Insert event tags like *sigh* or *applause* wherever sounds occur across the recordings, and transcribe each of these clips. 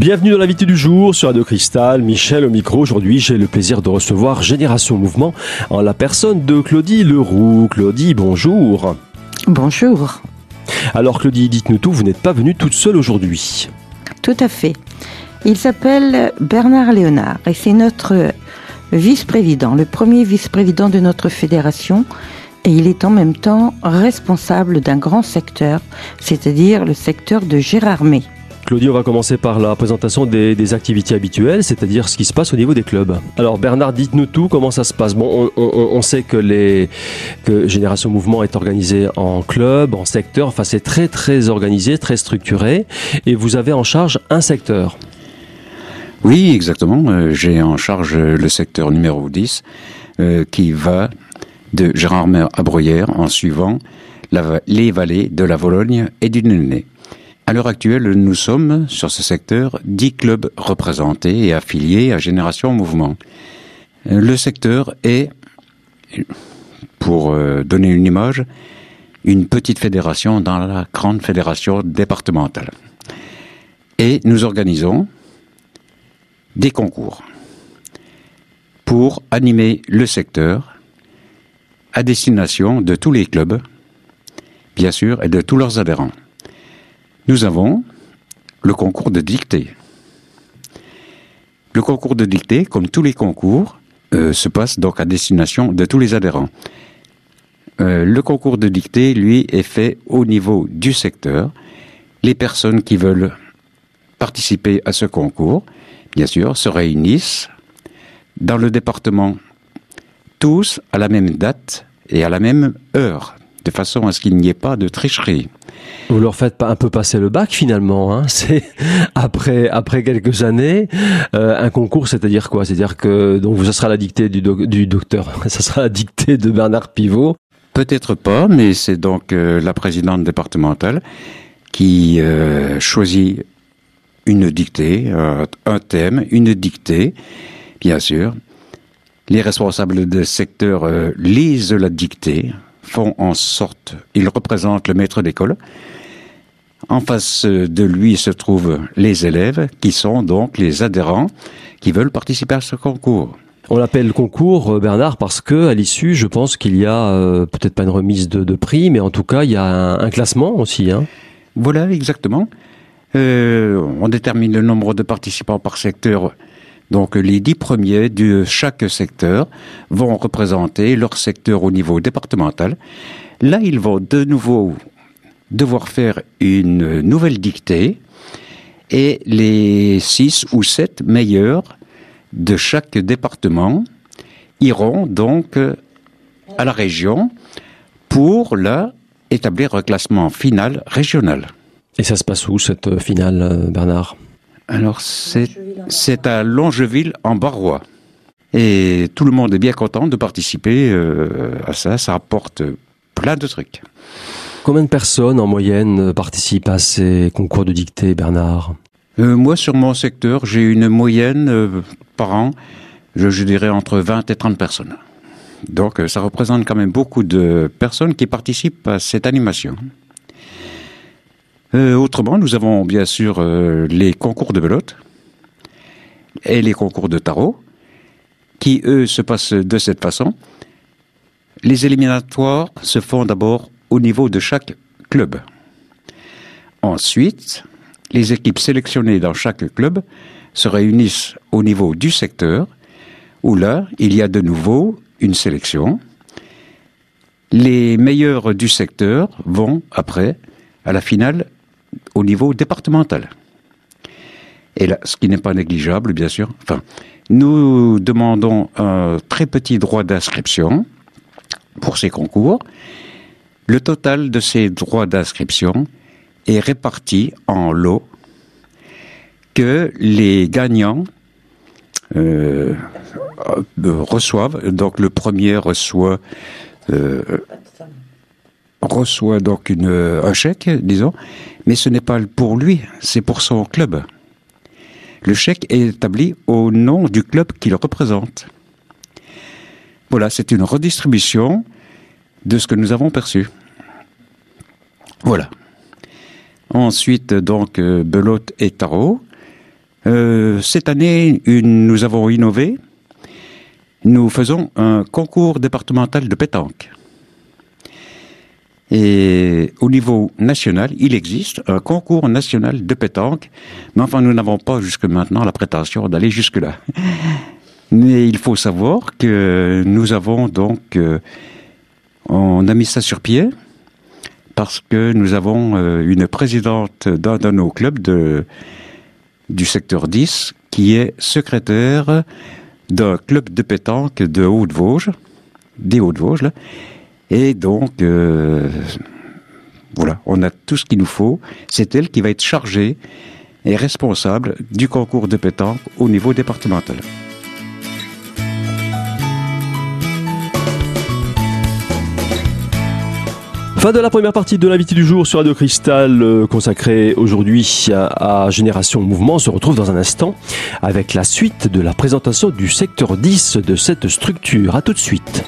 Bienvenue dans l'invité du jour sur Radio Cristal. Michel au micro. Aujourd'hui, j'ai le plaisir de recevoir Génération Mouvement en la personne de Claudie Leroux. Claudie, bonjour. Bonjour. Alors Claudie, dites-nous tout, vous n'êtes pas venue toute seule aujourd'hui. Tout à fait. Il s'appelle Bernard Léonard et c'est notre vice-président, le premier vice-président de notre fédération. Et il est en même temps responsable d'un grand secteur, c'est-à-dire le secteur de Gérardmer. Claudie, on va commencer par la présentation des, activités habituelles, c'est-à-dire ce qui se passe au niveau des clubs. Alors Bernard, dites-nous tout, comment ça se passe? Bon, on, sait que, les, Génération Mouvement est organisé en club, en secteur, enfin c'est très très organisé, très structuré, et vous avez en charge un secteur. Oui, exactement. Euh, j'ai en charge le secteur numéro 10 euh, qui va de Gérardmer à Bruyères en suivant les vallées de la Vologne et du Nenay. À l'heure actuelle, nous sommes, sur ce secteur, dix clubs représentés et affiliés à Génération Mouvement. Le secteur est, pour euh, donner une image, une petite fédération dans la grande fédération départementale. Et nous organisons des concours pour animer le secteur à destination de tous les clubs, bien sûr, et de tous leurs adhérents nous avons le concours de dictée. Le concours de dictée, comme tous les concours, euh, se passe donc à destination de tous les adhérents. Euh, le concours de dictée, lui, est fait au niveau du secteur. Les personnes qui veulent participer à ce concours, bien sûr, se réunissent dans le département tous à la même date et à la même heure, de façon à ce qu'il n'y ait pas de tricherie. Vous leur faites un peu passer le bac finalement. Hein *laughs* c'est après après quelques années euh, un concours, c'est-à-dire quoi? C'est-à-dire que donc ça sera la dictée du, du docteur, *laughs* ça sera la dictée de Bernard Pivot. Peut-être pas, mais c'est donc euh, la présidente départementale qui euh, choisit une dictée, un thème, une dictée, bien sûr. Les responsables de secteur lisent la dictée, font en sorte, ils représentent le maître d'école. En face de lui se trouvent les élèves, qui sont donc les adhérents qui veulent participer à ce concours. On l'appelle concours, euh, Bernard, parce que à l'issue, je pense qu'il y a euh, peut-être pas une remise de, prix, mais en tout cas, il y a un, classement aussi. Hein. Voilà, exactement. Euh, on détermine le nombre de participants par secteur donc les dix premiers de chaque secteur vont représenter leur secteur au niveau départemental. Là, ils vont de nouveau devoir faire une nouvelle dictée et les six ou sept meilleurs de chaque département iront donc à la région pour là établir un classement final régional. Et ça se passe où cette finale, Bernard? Alors, c'est à Longeville, en Barrois. Et tout le monde est bien content de participer euh, à ça. Ça apporte plein de trucs. Combien de personnes en moyenne participent à ces concours de dictée, Bernard? Euh, Moi, sur mon secteur, j'ai une moyenne euh, par an, je, je, dirais entre 20 et 30 personnes. Donc, ça représente quand même beaucoup de personnes qui participent à cette animation. Euh, autrement, nous avons bien sûr euh, les concours de belote et les concours de tarot, qui eux se passent de cette façon. Les éliminatoires se font d'abord au niveau de chaque club. Ensuite, les équipes sélectionnées dans chaque club se réunissent au niveau du secteur, où là, il y a de nouveau une sélection. Les meilleurs du secteur vont, après, à la finale au niveau départemental. Et là, ce qui n'est pas négligeable, bien sûr. Enfin, nous demandons un très petit droit d'inscription pour ces concours. Le total de ces droits d'inscription est réparti en lots que les gagnants euh, reçoivent. Donc le premier reçoit euh, reçoit donc une, un chèque, disons, mais ce n'est pas pour lui, c'est pour son club. Le chèque est établi au nom du club qu'il représente. Voilà, c'est une redistribution de ce que nous avons perçu. Voilà. Ensuite, donc, euh, belote et tarot. Euh, cette année, nous avons innové. Nous faisons un concours départemental de pétanque. Et au niveau national, il existe un concours national de pétanque, mais enfin, nous n'avons pas jusque maintenant la prétention d'aller jusque-là. Mais il faut savoir que nous avons donc, euh, on a mis ça sur pied parce que nous avons euh, une présidente d'un de nos clubs du secteur 10 qui est secrétaire d'un club de pétanque de Haute-Vosges, des Hautes-Vosges, là. Et donc, euh, voilà, on a tout ce qu'il nous faut. C'est elle qui va être chargée et responsable du concours de pétanque au niveau départemental. Fin de la première partie de l'invité du jour sur Radio Cristal euh, consacrée aujourd'hui à, à, Génération Mouvement. On se retrouve dans un instant avec la suite de la présentation du secteur 10 de cette structure. A tout de suite.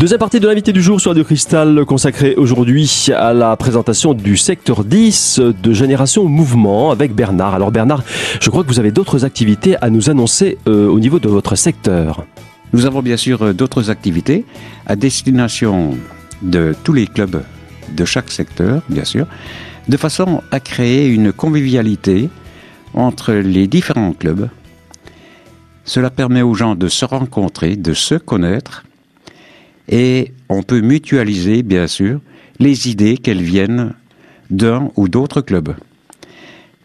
Deuxième partie de l'invité du jour sur Radio Cristal consacrée aujourd'hui à la présentation du secteur 10 de Génération Mouvement avec Bernard. Alors Bernard, je crois que vous avez d'autres activités à nous annoncer euh, au niveau de votre secteur. Nous avons bien sûr euh, d'autres activités à destination de tous les clubs de chaque secteur, bien sûr, de façon à créer une convivialité entre les différents clubs. Cela permet aux gens de se rencontrer, de se connaître et on peut mutualiser, bien sûr, les idées qu'elles viennent d'un ou d'autres clubs.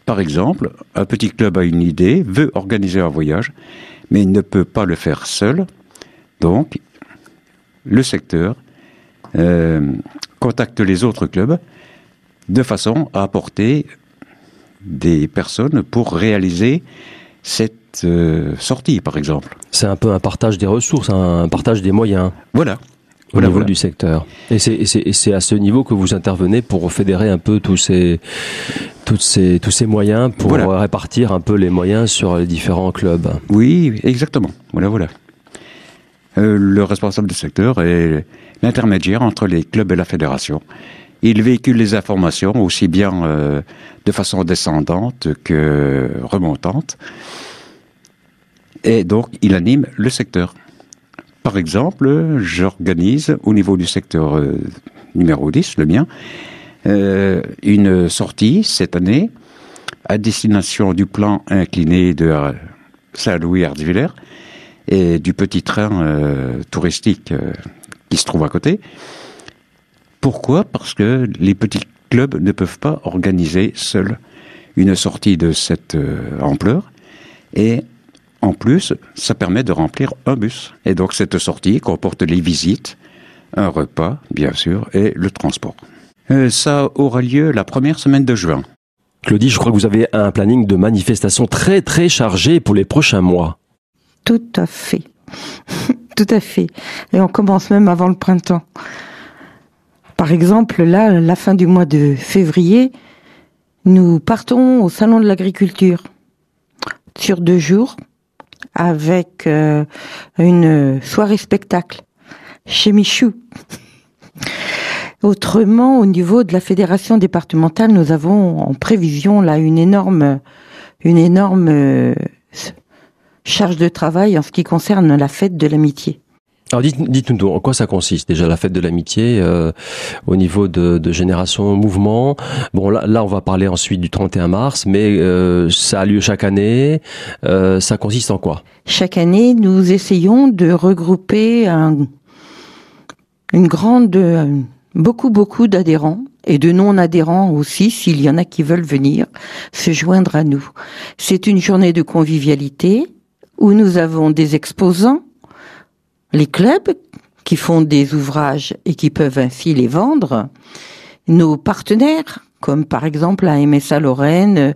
Par exemple, un petit club a une idée, veut organiser un voyage, mais il ne peut pas le faire seul. Donc, le secteur euh, contacte les autres clubs de façon à apporter des personnes pour réaliser cette euh, sortie, par exemple. C'est un peu un partage des ressources, un partage des moyens. Voilà, au niveau du secteur. Et c'est à ce niveau que vous intervenez pour fédérer un peu tous ces, toutes ces, tous ces moyens, pour répartir un peu les moyens sur les différents clubs. Oui, exactement. Voilà, voilà. Euh, le responsable du secteur est l'intermédiaire entre les clubs et la fédération. Il véhicule les informations aussi bien euh, de façon descendante que remontante. Et donc, il anime le secteur. Par exemple, j'organise au niveau du secteur euh, numéro 10, le mien, euh, une sortie cette année à destination du plan incliné de Saint-Louis-Ardivillers et du petit train euh, touristique qui se trouve à côté. Pourquoi? Parce que les petits clubs ne peuvent pas organiser seuls une sortie de cette ampleur et en plus, ça permet de remplir un bus. Et donc cette sortie comporte les visites, un repas, bien sûr, et le transport. Euh, ça aura lieu la première semaine de juin. Claudie, je crois que vous avez un planning de manifestations très très chargé pour les prochains mois. Tout à fait. *laughs* Tout à fait. Et on commence même avant le printemps. Par exemple, là, la fin du mois de février, nous partons au Salon de l'Agriculture sur deux jours avec euh, une soirée spectacle chez Michou. Autrement, au niveau de la fédération départementale, nous avons en prévision là une énorme, une énorme euh, charge de travail en ce qui concerne la fête de l'amitié. Alors dites-nous en quoi ça consiste déjà la fête de l'amitié euh, au niveau de, de, Génération Mouvement? Bon là, là on va parler ensuite du 31 mars, mais euh, ça a lieu chaque année. Euh, ça consiste en quoi? Chaque année, nous essayons de regrouper un, une grande, beaucoup beaucoup d'adhérents et de non-adhérents aussi, s'il y en a qui veulent venir se joindre à nous. C'est une journée de convivialité où nous avons des exposants les clubs qui font des ouvrages et qui peuvent ainsi les vendre, nos partenaires, comme par exemple la MSA Lorraine,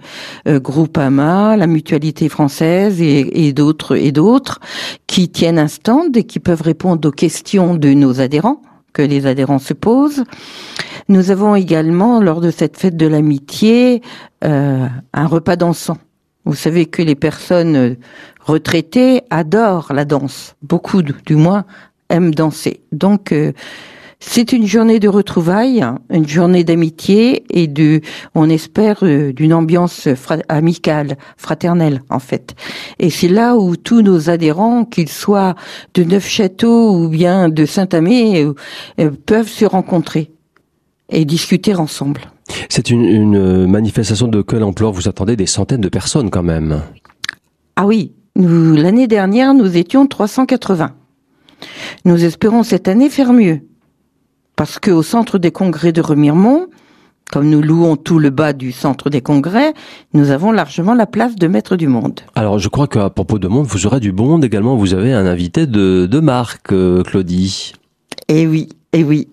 euh, Groupama, la Mutualité française et, d'autres et d'autres, qui tiennent un stand et qui peuvent répondre aux questions de nos adhérents que les adhérents se posent. Nous avons également, lors de cette fête de l'amitié, euh, un repas dansant. Vous savez que les personnes retraitées adorent la danse. Beaucoup, du moins, aiment danser. Donc, euh, c'est une journée de retrouvailles, une journée d'amitié et de, on espère, euh, d'une ambiance amicale, fraternelle en fait. Et c'est là où tous nos adhérents, qu'ils soient de Neufchâteau ou bien de Saint-Amé, euh, peuvent se rencontrer et discuter ensemble. C'est une, une, manifestation de quelle ampleur vous attendez des centaines de personnes quand même Ah oui, l'année dernière nous étions 380. Nous espérons cette année faire mieux parce qu'au centre des congrès de Remiremont, comme nous louons tout le bas du centre des congrès, nous avons largement la place de maître du monde. Alors je crois qu'à propos de monde, vous aurez du monde également. Vous avez un invité de, de marque, euh, Claudie. Eh oui, eh oui.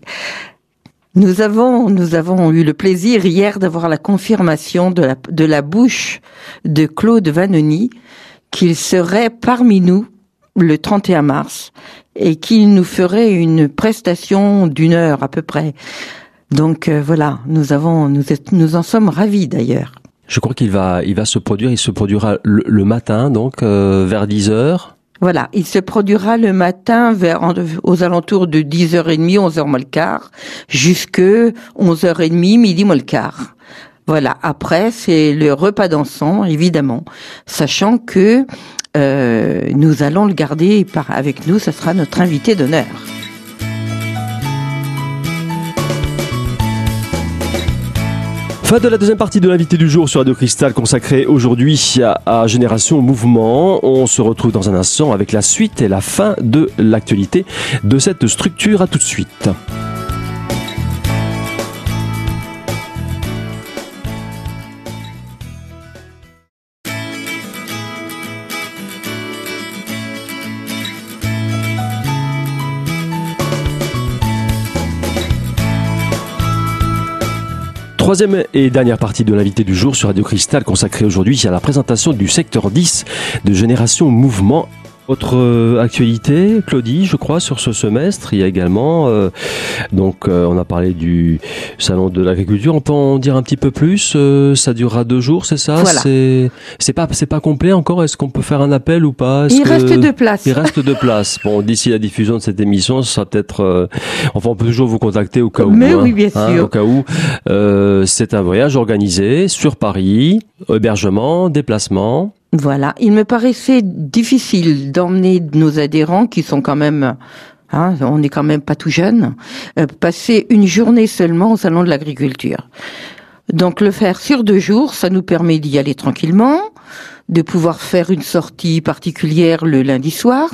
Nous avons, nous avons eu le plaisir hier d'avoir la confirmation de la, de la bouche de Claude Vanoni qu'il serait parmi nous le 31 mars et qu'il nous ferait une prestation d'une heure à peu près. Donc euh, voilà, nous avons, nous, nous en sommes ravis d'ailleurs. Je crois qu'il va, il va se produire, il se produira le, matin, donc euh, vers 10 heures. Voilà, il se produira le matin vers aux alentours de 10h30, 11h moins le quart, jusque 11h30, midi moins le quart. Voilà, après c'est le repas dansant, évidemment, sachant que euh, nous allons le garder par, avec nous, ce sera notre invité d'honneur. Fin de la deuxième partie de l'invité du jour sur Radio Cristal consacrée aujourd'hui à, à, Génération Mouvement. On se retrouve dans un instant avec la suite et la fin de l'actualité de cette structure. À tout de suite. Troisième et dernière partie de l'invité du jour sur Radio Cristal consacrée aujourd'hui à la présentation du secteur 10 de Génération Mouvement autre euh, actualité, Claudie, je crois, sur ce semestre, il y a également, euh, donc euh, on a parlé du salon de l'agriculture. On peut en dire un petit peu plus Ça durera deux jours, c'est ça? C'est c'est pas c'est pas complet encore? Est-ce qu'on peut faire un appel ou pas? Il reste deux places. Il reste deux places. *laughs* Bon, d'ici la diffusion de cette émission, ça sera peut-être. enfin, on peut toujours vous contacter au cas où. Mais oui, bien hein, sûr. Au cas où. c'est un voyage organisé sur Paris, hébergement, déplacement. Voilà, il me paraissait difficile d'emmener nos adhérents qui sont quand même Hein, on n'est quand même pas tout jeune, euh, passer une journée seulement au salon de l'agriculture. Donc le faire sur deux jours, ça nous permet d'y aller tranquillement, de pouvoir faire une sortie particulière le lundi soir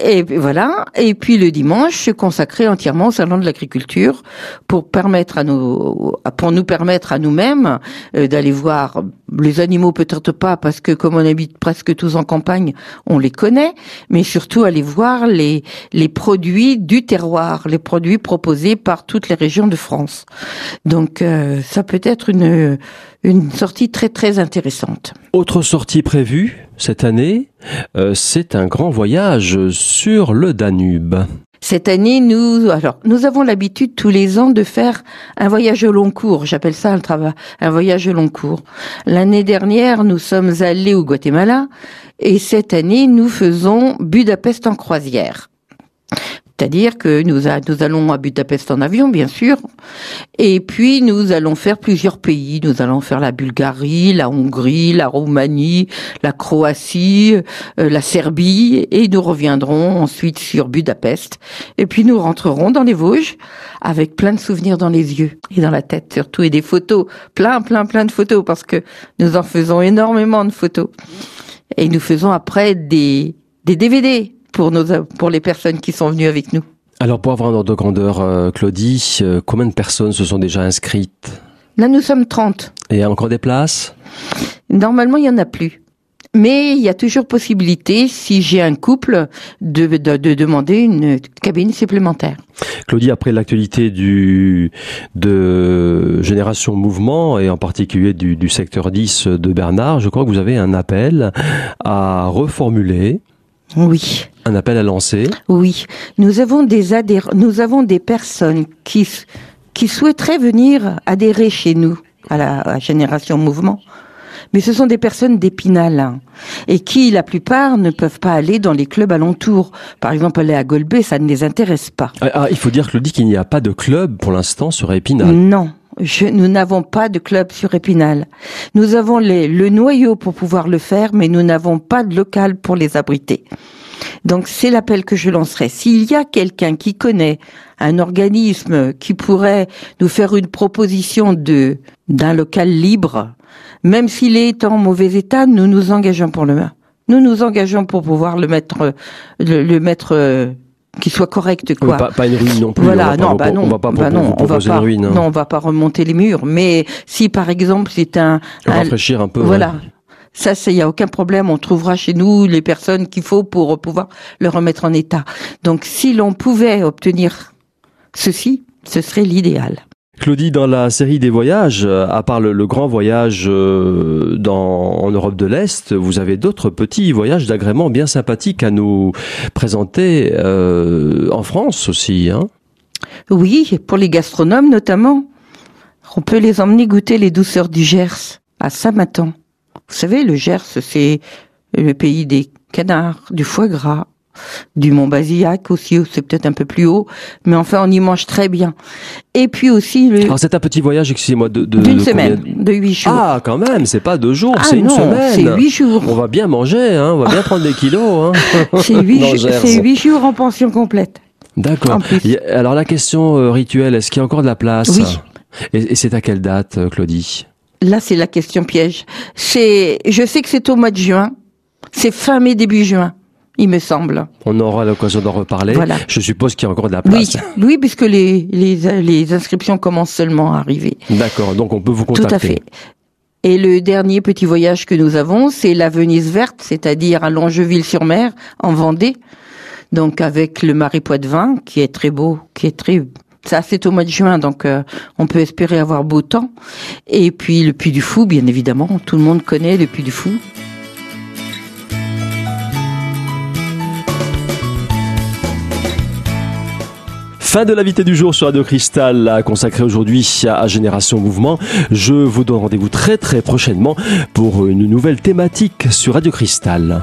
et voilà. Et puis le dimanche, se consacrer entièrement au salon de l'agriculture pour permettre à nous, pour nous permettre à nous-mêmes euh, d'aller voir les animaux, peut-être pas parce que comme on habite presque tous en campagne, on les connaît, mais surtout aller voir les les produits du terroir, les produits proposés par toutes les régions de France. Donc euh, ça peut être une une sortie très très intéressante. Autre sortie prévue? Cette année, euh, c'est un grand voyage sur le Danube. Cette année, nous, alors, nous avons l'habitude tous les ans de faire un voyage au long cours. J'appelle ça un travail, un voyage au long cours. L'année dernière, nous sommes allés au Guatemala et cette année, nous faisons Budapest en croisière. C'est-à-dire que nous, allons à Budapest en avion, bien sûr, et puis nous allons faire plusieurs pays. Nous allons faire la Bulgarie, la Hongrie, la Roumanie, la Croatie, euh, la Serbie, et nous reviendrons ensuite sur Budapest. Et puis nous rentrerons dans les Vosges avec plein de souvenirs dans les yeux et dans la tête surtout, et des photos, plein, plein, plein de photos, parce que nous en faisons énormément de photos. Et nous faisons après des, des DVD pour, nos, pour les personnes qui sont venues avec nous. Alors pour avoir un ordre de grandeur, euh, Claudie, euh, combien de personnes se sont déjà inscrites? Là, nous sommes 30. Et il y a encore des places? Normalement, il n'y en a plus. Mais il y a toujours possibilité, si j'ai un couple, de, de, de, demander une cabine supplémentaire. Claudie, après l'actualité du de Génération Mouvement et en particulier du, du secteur 10 de Bernard, je crois que vous avez un appel à reformuler Oui. Un appel à lancer Oui. Nous avons des adhérents, nous avons des personnes qui, qui souhaiteraient venir adhérer chez nous, à la, Génération Mouvement. Mais ce sont des personnes d'Épinal et qui, la plupart, ne peuvent pas aller dans les clubs alentours. Par exemple, aller à Golbet, ça ne les intéresse pas. Ah, ah il faut dire, Claudie, qu'il n'y a pas de club pour l'instant sur Épinal. Non, nous n'avons pas de club sur Épinal. Nous avons les, le noyau pour pouvoir le faire, mais nous n'avons pas de local pour les abriter. Donc c'est l'appel que je lancerai. S'il y a quelqu'un qui connaît un organisme qui pourrait nous faire une proposition de d'un local libre, même s'il est en mauvais état, nous nous engageons pour le nous nous engageons pour pouvoir le mettre le, mettre euh, qui soit correct quoi. pas, une ruine non plus. Voilà, non, bah non, on va pas bah non, on va pas, ruine. Hein. Non, on va pas remonter les murs. Mais si par exemple c'est un, un rafraîchir un peu. Voilà. Ça, il y a aucun problème. On trouvera chez nous les personnes qu'il faut pour pouvoir le remettre en état. Donc, si l'on pouvait obtenir ceci, ce serait l'idéal. Claudie, dans la série des voyages, euh, à part le, grand voyage euh, dans, en Europe de l'Est, vous avez d'autres petits voyages d'agrément bien sympathiques à nous présenter euh, en France aussi. Hein oui, pour les gastronomes notamment. On peut les emmener goûter les douceurs du Gers à Saint-Matan. Vous savez, le Gers, c'est le pays des canards, du foie gras, du Mont Basillac aussi, c'est peut-être un peu plus haut, mais enfin on y mange très bien. Et puis aussi le... Alors c'est un petit voyage, excusez-moi, de, de d'une semaine, de huit jours. Ah quand même, c'est pas deux jours, ah, c'est une semaine. C'est huit jours. On va bien manger, hein, on va bien prendre des kilos. Hein. *laughs* C'est huit, jours en pension complète. D'accord. Alors la question euh, rituelle, est-ce qu'il y a encore de la place Oui. Et, et c'est à quelle date, euh, Claudie? Là, c'est la question piège. C'est, je sais que c'est au mois de juin. C'est fin mai, début juin il me semble. On aura l'occasion d'en reparler. Voilà. Je suppose qu'il y a encore de la place. Oui, oui puisque les, les, les inscriptions commencent seulement à arriver. D'accord, donc on peut vous contacter. Tout à fait. Et le dernier petit voyage que nous avons, c'est la Venise verte, c'est-à-dire à, Longeville-sur-Mer, en Vendée. Donc avec le Marais Poitevin, qui est très beau, qui est très ça c'est au mois de juin, donc euh, on peut espérer avoir beau temps. Et puis le Puy du Fou, bien évidemment, tout le monde connaît le Puy du Fou. Fin de l'invité du jour sur Radio Cristal, consacré aujourd'hui à Génération Mouvement. Je vous donne rendez-vous très très prochainement pour une nouvelle thématique sur Radio Cristal.